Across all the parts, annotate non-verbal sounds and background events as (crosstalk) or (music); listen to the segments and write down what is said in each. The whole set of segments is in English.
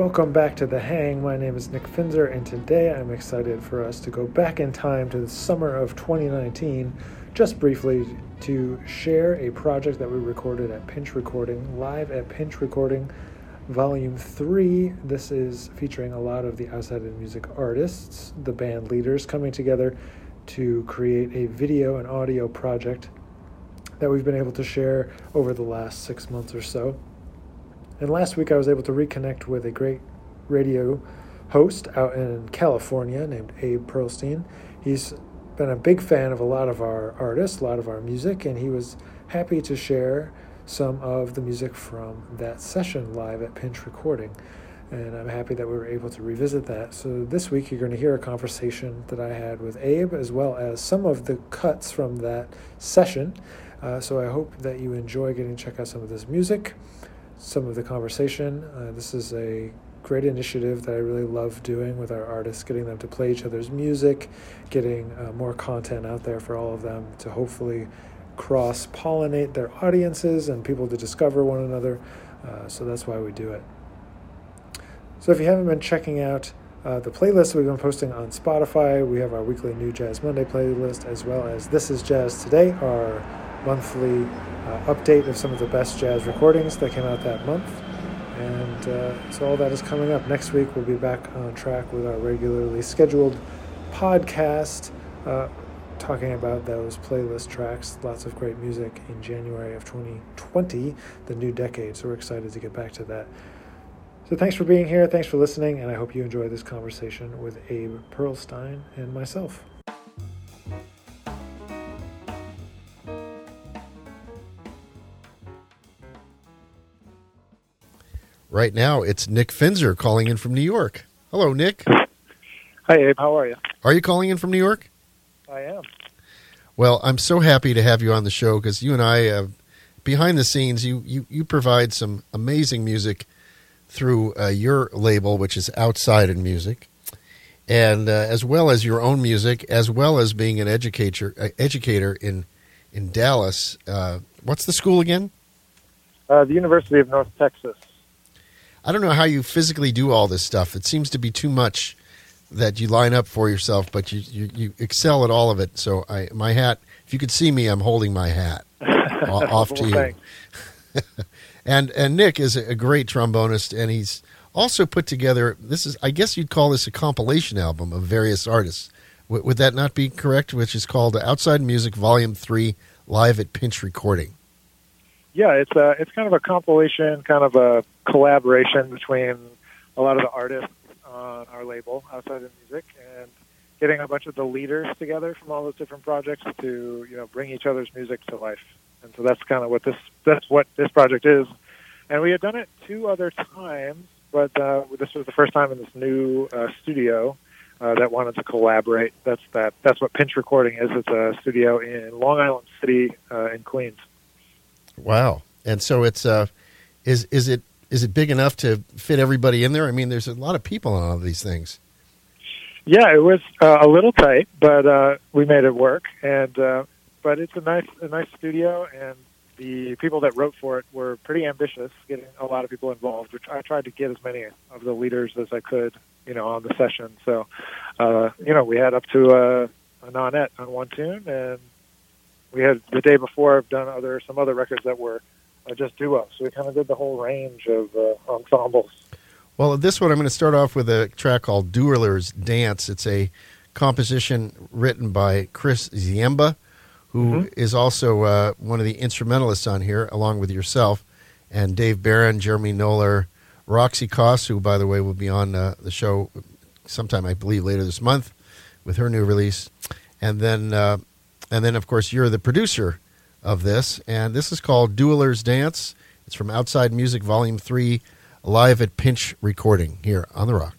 Welcome back to The Hang. My name is Nick Finzer, and today I'm excited for us to go back in time to the summer of 2019, just briefly to share a project that we recorded at Pinch Recording, live at Pinch Recording, Volume 3. This is featuring a lot of the Outside in Music artists, the band leaders, coming together to create a video and audio project that we've been able to share over the last six months or so. And last week I was able to reconnect with a great radio host out in California named Abe Perlstein. He's been a big fan of a lot of our artists, a lot of our music, and he was happy to share some of the music from that session live at Pinch Recording. And I'm happy that we were able to revisit that. So this week you're going to hear a conversation that I had with Abe, as well as some of the cuts from that session. Uh, so I hope that you enjoy getting to check out some of this music some of the conversation. Uh, this is a great initiative that I really love doing with our artists, getting them to play each other's music, getting uh, more content out there for all of them to hopefully cross pollinate their audiences and people to discover one another. Uh, so that's why we do it. So if you haven't been checking out uh, the playlist we've been posting on Spotify, we have our weekly New Jazz Monday playlist, as well as This Is Jazz Today, our monthly uh, update of some of the best jazz recordings that came out that month. And uh, so all that is coming up. Next week, we'll be back on track with our regularly scheduled podcast, uh, talking about those playlist tracks. Lots of great music in January of 2020, the new decade. So we're excited to get back to that. So thanks for being here. Thanks for listening. And I hope you enjoy this conversation with Abe Perlstein and myself. Right now, it's Nick Finzer calling in from New York. Hello, Nick. Hi, Abe. How are you? Are you calling in from New York? I am. Well, I'm so happy to have you on the show because you and I, uh, behind the scenes, you, you, you provide some amazing music through uh, your label, which is Outside in Music, and uh, as well as your own music, as well as being an educator uh, educator in in Dallas. Uh, what's the school again? Uh, the University of North Texas. I don't know how you physically do all this stuff. It seems to be too much that you line up for yourself, but you, you, you excel at all of it. So I, my hat, if you could see me, I'm holding my hat (laughs) off to you. (laughs) and and Nick is a great trombonist, and he's also put together. This is, I guess, you'd call this a compilation album of various artists. W- would that not be correct? Which is called Outside Music Volume Three, live at Pinch Recording yeah, it's a it's kind of a compilation, kind of a collaboration between a lot of the artists on our label, Outside in Music, and getting a bunch of the leaders together from all those different projects to you know bring each other's music to life. And so that's kind of what this that's what this project is. And we had done it two other times, but uh, this was the first time in this new uh, studio uh, that wanted to collaborate. That's that. That's what Pinch Recording is. It's a studio in Long Island City uh, in Queens. Wow. And so it's uh, is is it is it big enough to fit everybody in there? I mean, there's a lot of people on all of these things. Yeah, it was uh, a little tight, but uh, we made it work. And uh, but it's a nice a nice studio, and the people that wrote for it were pretty ambitious, getting a lot of people involved. Which I tried to get as many of the leaders as I could, you know, on the session. So, uh, you know, we had up to a, a nonette on one tune, and we had the day before I've done other some other records that were uh, just duos. So we kind of did the whole range of uh, ensembles. Well, this one I'm going to start off with a track called Dueler's Dance. It's a composition written by Chris Ziemba, who mm-hmm. is also uh, one of the instrumentalists on here, along with yourself and Dave Baron, Jeremy Noller, Roxy Coss, who, by the way, will be on uh, the show sometime, I believe, later this month with her new release. And then uh, and then, of course, you're the producer of this. And this is called Dueler's Dance. It's from Outside Music Volume 3, live at Pinch Recording here on The Rock.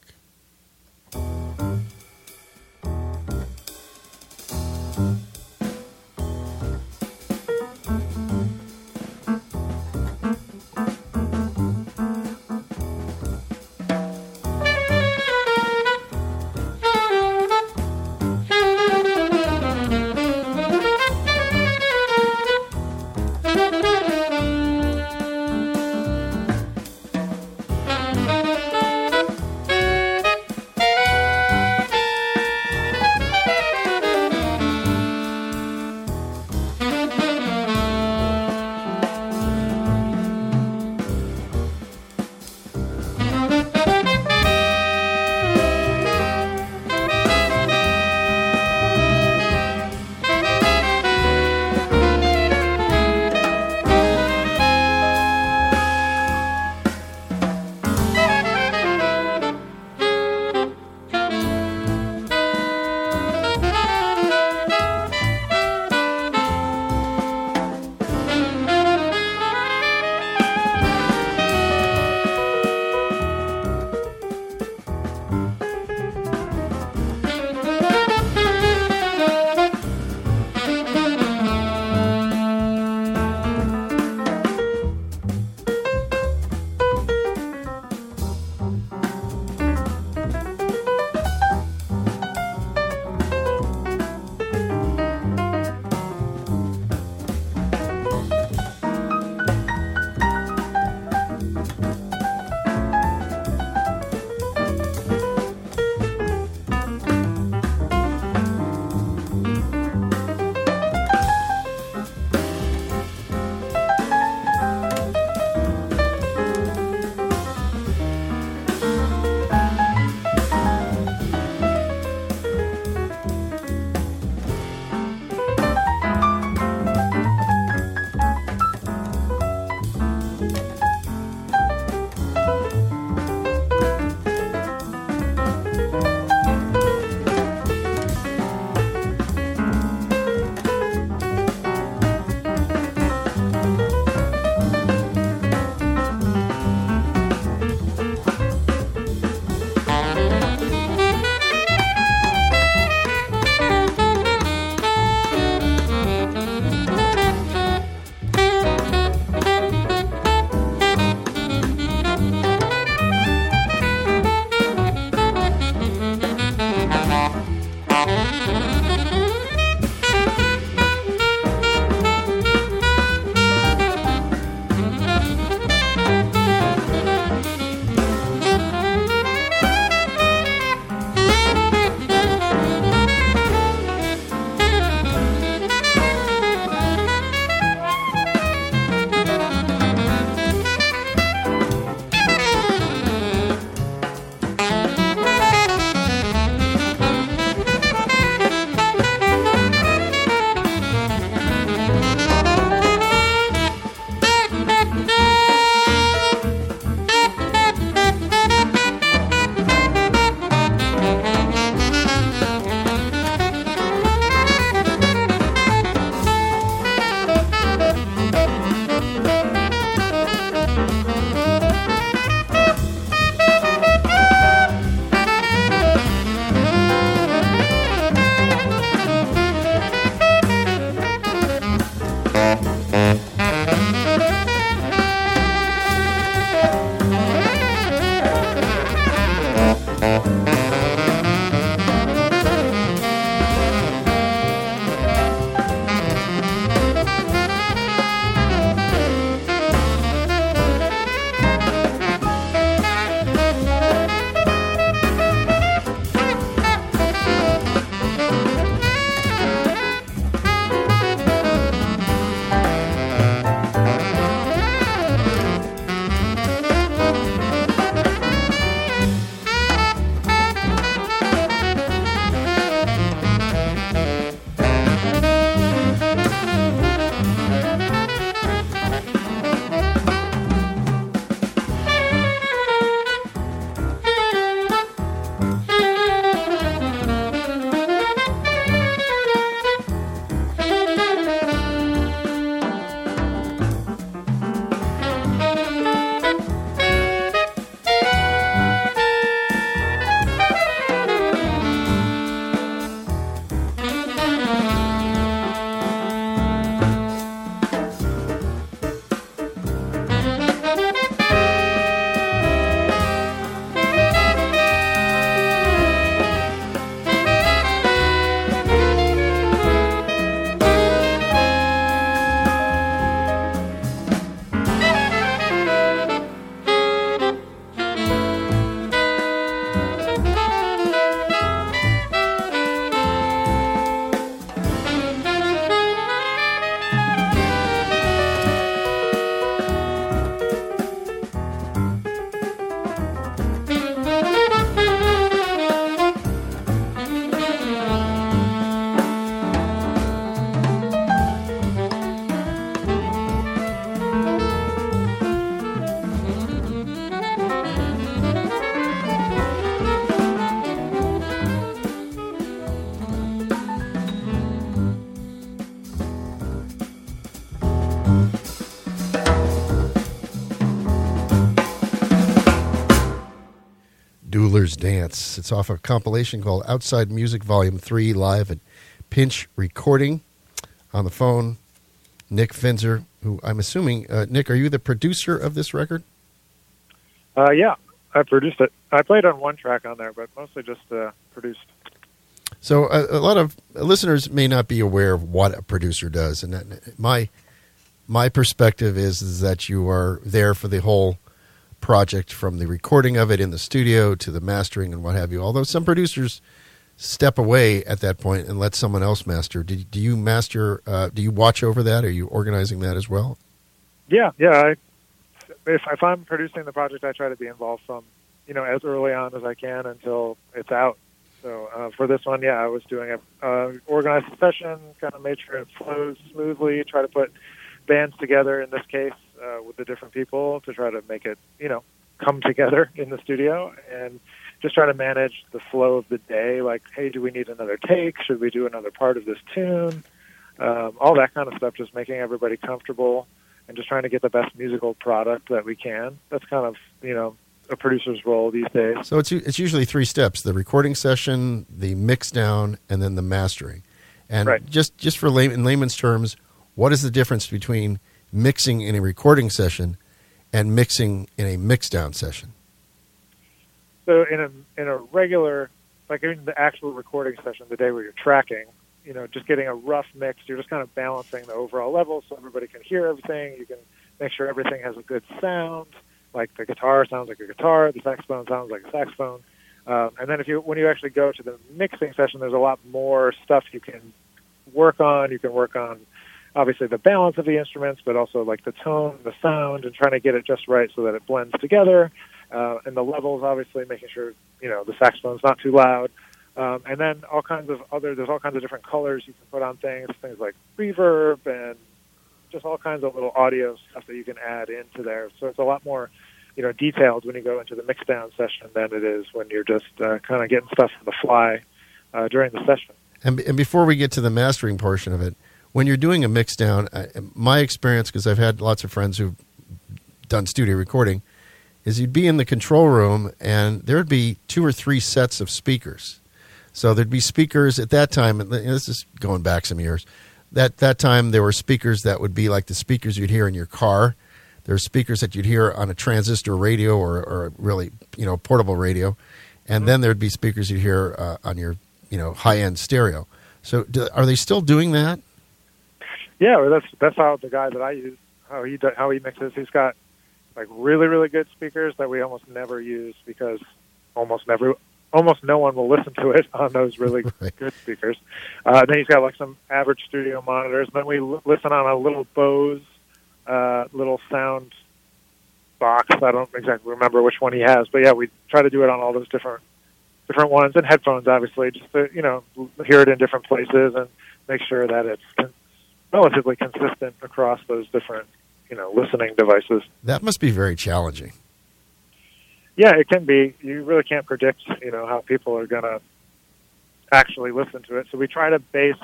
It's off a compilation called Outside Music Volume 3 Live at Pinch Recording. On the phone, Nick Finzer, who I'm assuming, uh, Nick, are you the producer of this record? Uh, yeah, I produced it. I played on one track on there, but mostly just uh, produced. So a, a, lot of listeners may not be aware of what a producer does, and that, my my perspective is, is that you are there for the whole project, from the recording of it in the studio to the mastering and what have you. Although some producers step away at that point and let someone else master. Do, do you master? Uh, do you watch over that? Are you organizing that as well? Yeah, yeah. I, if if I'm producing the project, I try to be involved from you know as early on as I can until it's out. So uh, for this one, yeah, I was doing a uh, organized session, kind of made sure it flows smoothly. Try to put bands together in this case uh, with the different people to try to make it you know come together in the studio and just try to manage the flow of the day. Like, hey, do we need another take? Should we do another part of this tune? Um, all that kind of stuff. Just making everybody comfortable and just trying to get the best musical product that we can. That's kind of you know a producer's role these days. So it's it's usually three steps: the recording session, the mix down, and then the mastering. And right. just just for lay, in layman's terms, what is the difference between mixing in a recording session and mixing in a mix down session? So in a in a regular, like in the actual recording session, the day where you're tracking, you know, just getting a rough mix, you're just kind of balancing the overall level so everybody can hear everything. You can make sure everything has a good sound like the guitar sounds like a guitar, the saxophone sounds like a saxophone. Um, and then if you when you actually go to the mixing session, there's a lot more stuff you can work on. You can work on obviously the balance of the instruments, but also like the tone, the sound, and trying to get it just right so that it blends together. Uh, and the levels, obviously, making sure you know the saxophone's not too loud. Um, and then all kinds of other there's all kinds of different colors you can put on things, things like reverb and just all kinds of little audio stuff that you can add into there. So it's a lot more, you know, detailed when you go into the mix down session than it is when you're just uh, kind of getting stuff on the fly uh, during the session. And, and before we get to the mastering portion of it, when you're doing a mix down, my experience, because I've had lots of friends who've done studio recording, is you'd be in the control room and there'd be two or three sets of speakers. So there'd be speakers at that time, and this is going back some years that that time there were speakers that would be like the speakers you'd hear in your car. There were speakers that you'd hear on a transistor radio or, or really you know portable radio, and then there'd be speakers you'd hear uh, on your you know high end stereo. So do, are they still doing that? Yeah, well, that's that's how the guy that I use how he how he mixes. He's got like really really good speakers that we almost never use because almost never almost no one will listen to it (laughs) on those really (laughs) right. good speakers. Uh, then he's got like some average studio monitors. Then we l- listen on a little Bose uh, little sound box. I don't exactly remember which one he has, but yeah, we try to do it on all those different different ones and headphones, obviously, just to you know hear it in different places and make sure that it's relatively consistent across those different you know listening devices. That must be very challenging yeah, it can be. You really can't predict, you know, how people are going to actually listen to it. So we try to base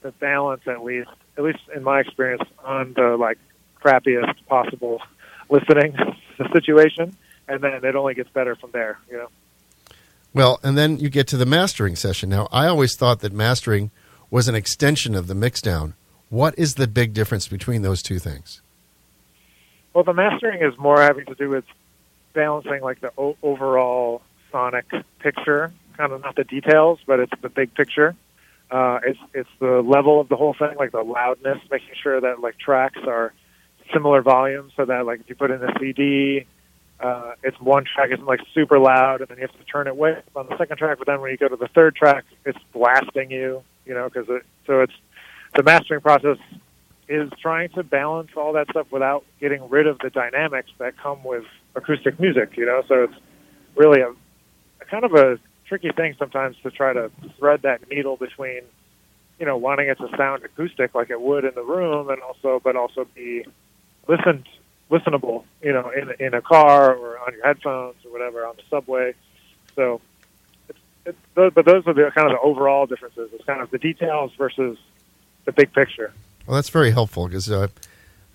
the balance, at least, at least in my experience, on the like crappiest possible (laughs) listening (laughs) situation, and then it only gets better from there. You know. Well, and then you get to the mastering session. Now, I always thought that mastering was an extension of the mixdown. What is the big difference between those two things? Well, the mastering is more having to do with balancing like the o- overall sonic picture, kind of not the details, but it's the big picture. Uh, it's it's the level of the whole thing, like the loudness, making sure that like tracks are similar volume, so that like if you put in a CD, uh, it's one track isn't like super loud, and then you have to turn it way on the second track. But then when you go to the third track, it's blasting you, you know, because it, so it's the mastering process is trying to balance all that stuff without getting rid of the dynamics that come with acoustic music, you know. So it's really a, a kind of a tricky thing sometimes to try to thread that needle between, you know, wanting it to sound acoustic like it would in the room, and also, but also be listened listenable, you know, in in a car or on your headphones or whatever on the subway. So, it's, it's, but those are the kind of the overall differences. It's kind of the details versus the big picture. Well, that's very helpful because uh,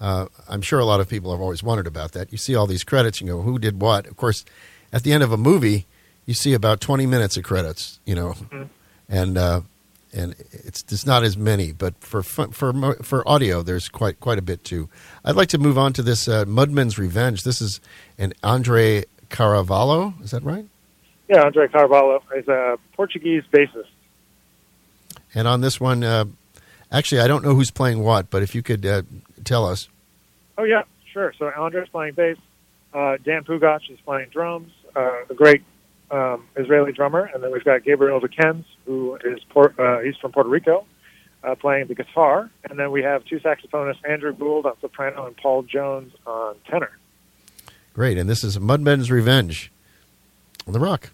uh, I'm sure a lot of people have always wondered about that. You see all these credits, you go, who did what? Of course, at the end of a movie, you see about 20 minutes of credits, you know, Mm-hmm. and uh, and it's it's not as many, but for for for audio, there's quite quite a bit too. I'd like to move on to this uh, Mudman's Revenge. This is an Andre Caravallo, is that right? Yeah, Andre Carvalho is a Portuguese bassist. And on this one, uh, actually, I don't know who's playing what, but if you could uh, tell us. Oh yeah, sure. So Andre's playing bass. Uh, Dan Pugach is playing drums. Uh, a great um, Israeli drummer, and then we've got Gabriel Vicéns, who is Port, uh, he's from Puerto Rico, uh, playing the guitar, and then we have two saxophonists, Andrew Gould on soprano and Paul Jones on tenor. Great, and this is Mudman's Revenge on the Rock.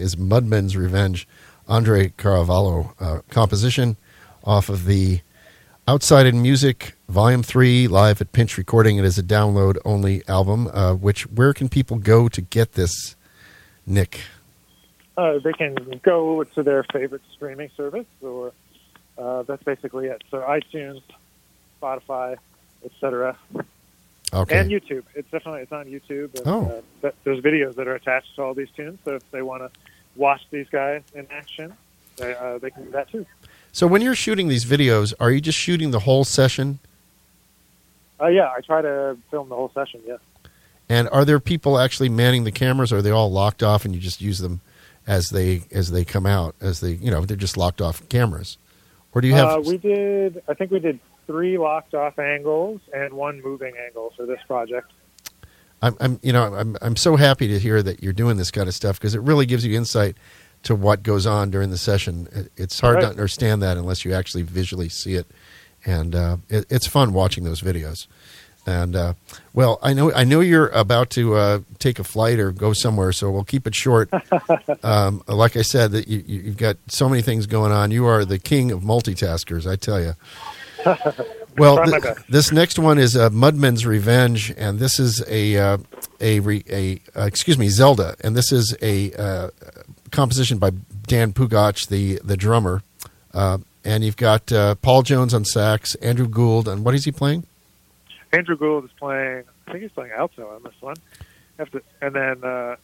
Is Mudmen's Revenge, Andre Caravallo uh, composition off of the Outside in Music Volume 3 live at Pinch Recording. It is a download only album, uh, which where can people go to get this, Nick? Uh, they can go to their favorite streaming service, or uh, that's basically it. So iTunes, Spotify, etc. Okay. And YouTube. It's definitely it's on YouTube. And, Oh. uh, there's videos that are attached to all these tunes. So if they want to watch these guys in action, they, uh, they can do that too. So when you're shooting these videos, are you just shooting the whole session? Uh, yeah, I try to film the whole session. Yeah. And are there people actually manning the cameras, or are they all locked off and you just use them as they as they come out? As they you know they're just locked off cameras, or do you have? Uh, we did. I think we did three locked off angles and one moving angle for this project. I'm, I'm you know I'm I'm so happy to hear that you're doing this kind of stuff because it really gives you insight to what goes on during the session. It's hard to understand that unless you actually visually see it, and uh, it, it's fun watching those videos. And uh, well, I know I know you're about to uh, take a flight or go somewhere, so we'll keep it short. (laughs) um, like I said, that you- you've got so many things going on. You are the king of multitaskers, I tell you. (laughs) Well, th- this next one is uh, Mudmen's Revenge, and this is a uh, a, re- a uh, excuse me Zelda, and this is a uh, composition by Dan Pugach, the the drummer, uh, and you've got uh, Paul Jones on sax, Andrew Gould, and what is he playing? Andrew Gould is playing. I think he's playing alto on this one. To, and then uh,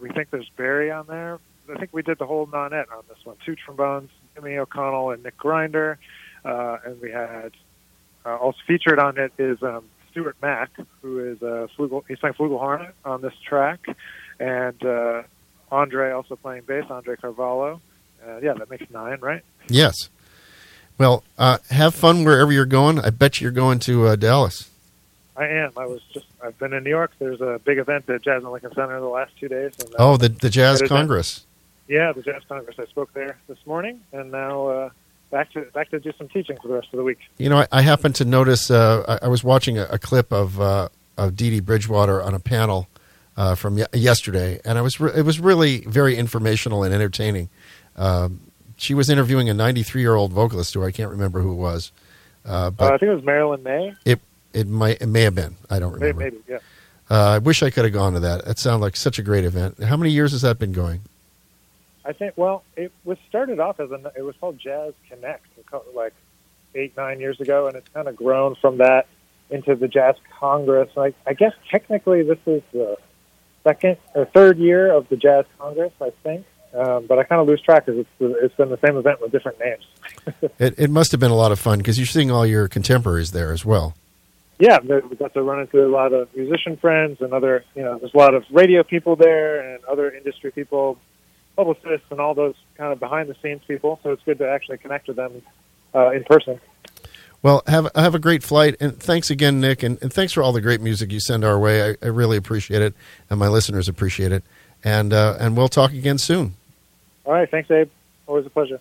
we think there's Barry on there. I think we did the whole nonet on this one. Two trombones, Jimmy O'Connell and Nick Grinder, uh, and we had uh, also featured on it is um, Stuart Mack, who is uh, flugel. He's playing flugelhorn on this track, and uh, Andre also playing bass. Andre Carvalho. Uh, yeah, that makes nine, right? Yes. Well, uh, have fun wherever you're going. I bet you're going to uh, Dallas. I am. I was just. I've been in New York. There's a big event at Jazz at Lincoln Center the last two days. And, uh, Oh, the the Jazz Congress. Yeah, the Jazz Congress. I spoke there this morning, and now uh, back to back to do some teaching for the rest of the week. You know, I, I happened to notice. Uh, I, I was watching a, a clip of uh, of Dee Dee Bridgewater on a panel uh, from ye- yesterday, and I was re- it was really very informational and entertaining. Um, she was interviewing a 93 year old vocalist who I can't remember who it was, uh, Uh, I think it was Marilyn Maye. it it might it may have been. I don't remember. maybe yeah. Uh, I wish I could have gone to that. It sounded like such a great event. How many years has that been going? I think. Well, it was started off as a. It was called Jazz Connect, like eight nine years ago, and it's kind of grown from that into the Jazz Congress. Like I guess technically this is the second or third year of the Jazz Congress, I think. Um, but I kind of lose track because it's it's been the same event with different names. (laughs) It, it must have been a lot of fun because you're seeing all your contemporaries there as well. yeah, we got to run into a lot of musician friends and other, you know, there's a lot of radio people there and other industry people, publicists, and all those kind of behind the scenes people. So it's good to actually connect with them uh, in person. Well, have have a great flight, and thanks again, Nick, and, and thanks for all the great music you send our way. I, I really appreciate it, and my listeners appreciate it, and uh, and we'll talk again soon. All right, thanks, Abe. Always a pleasure.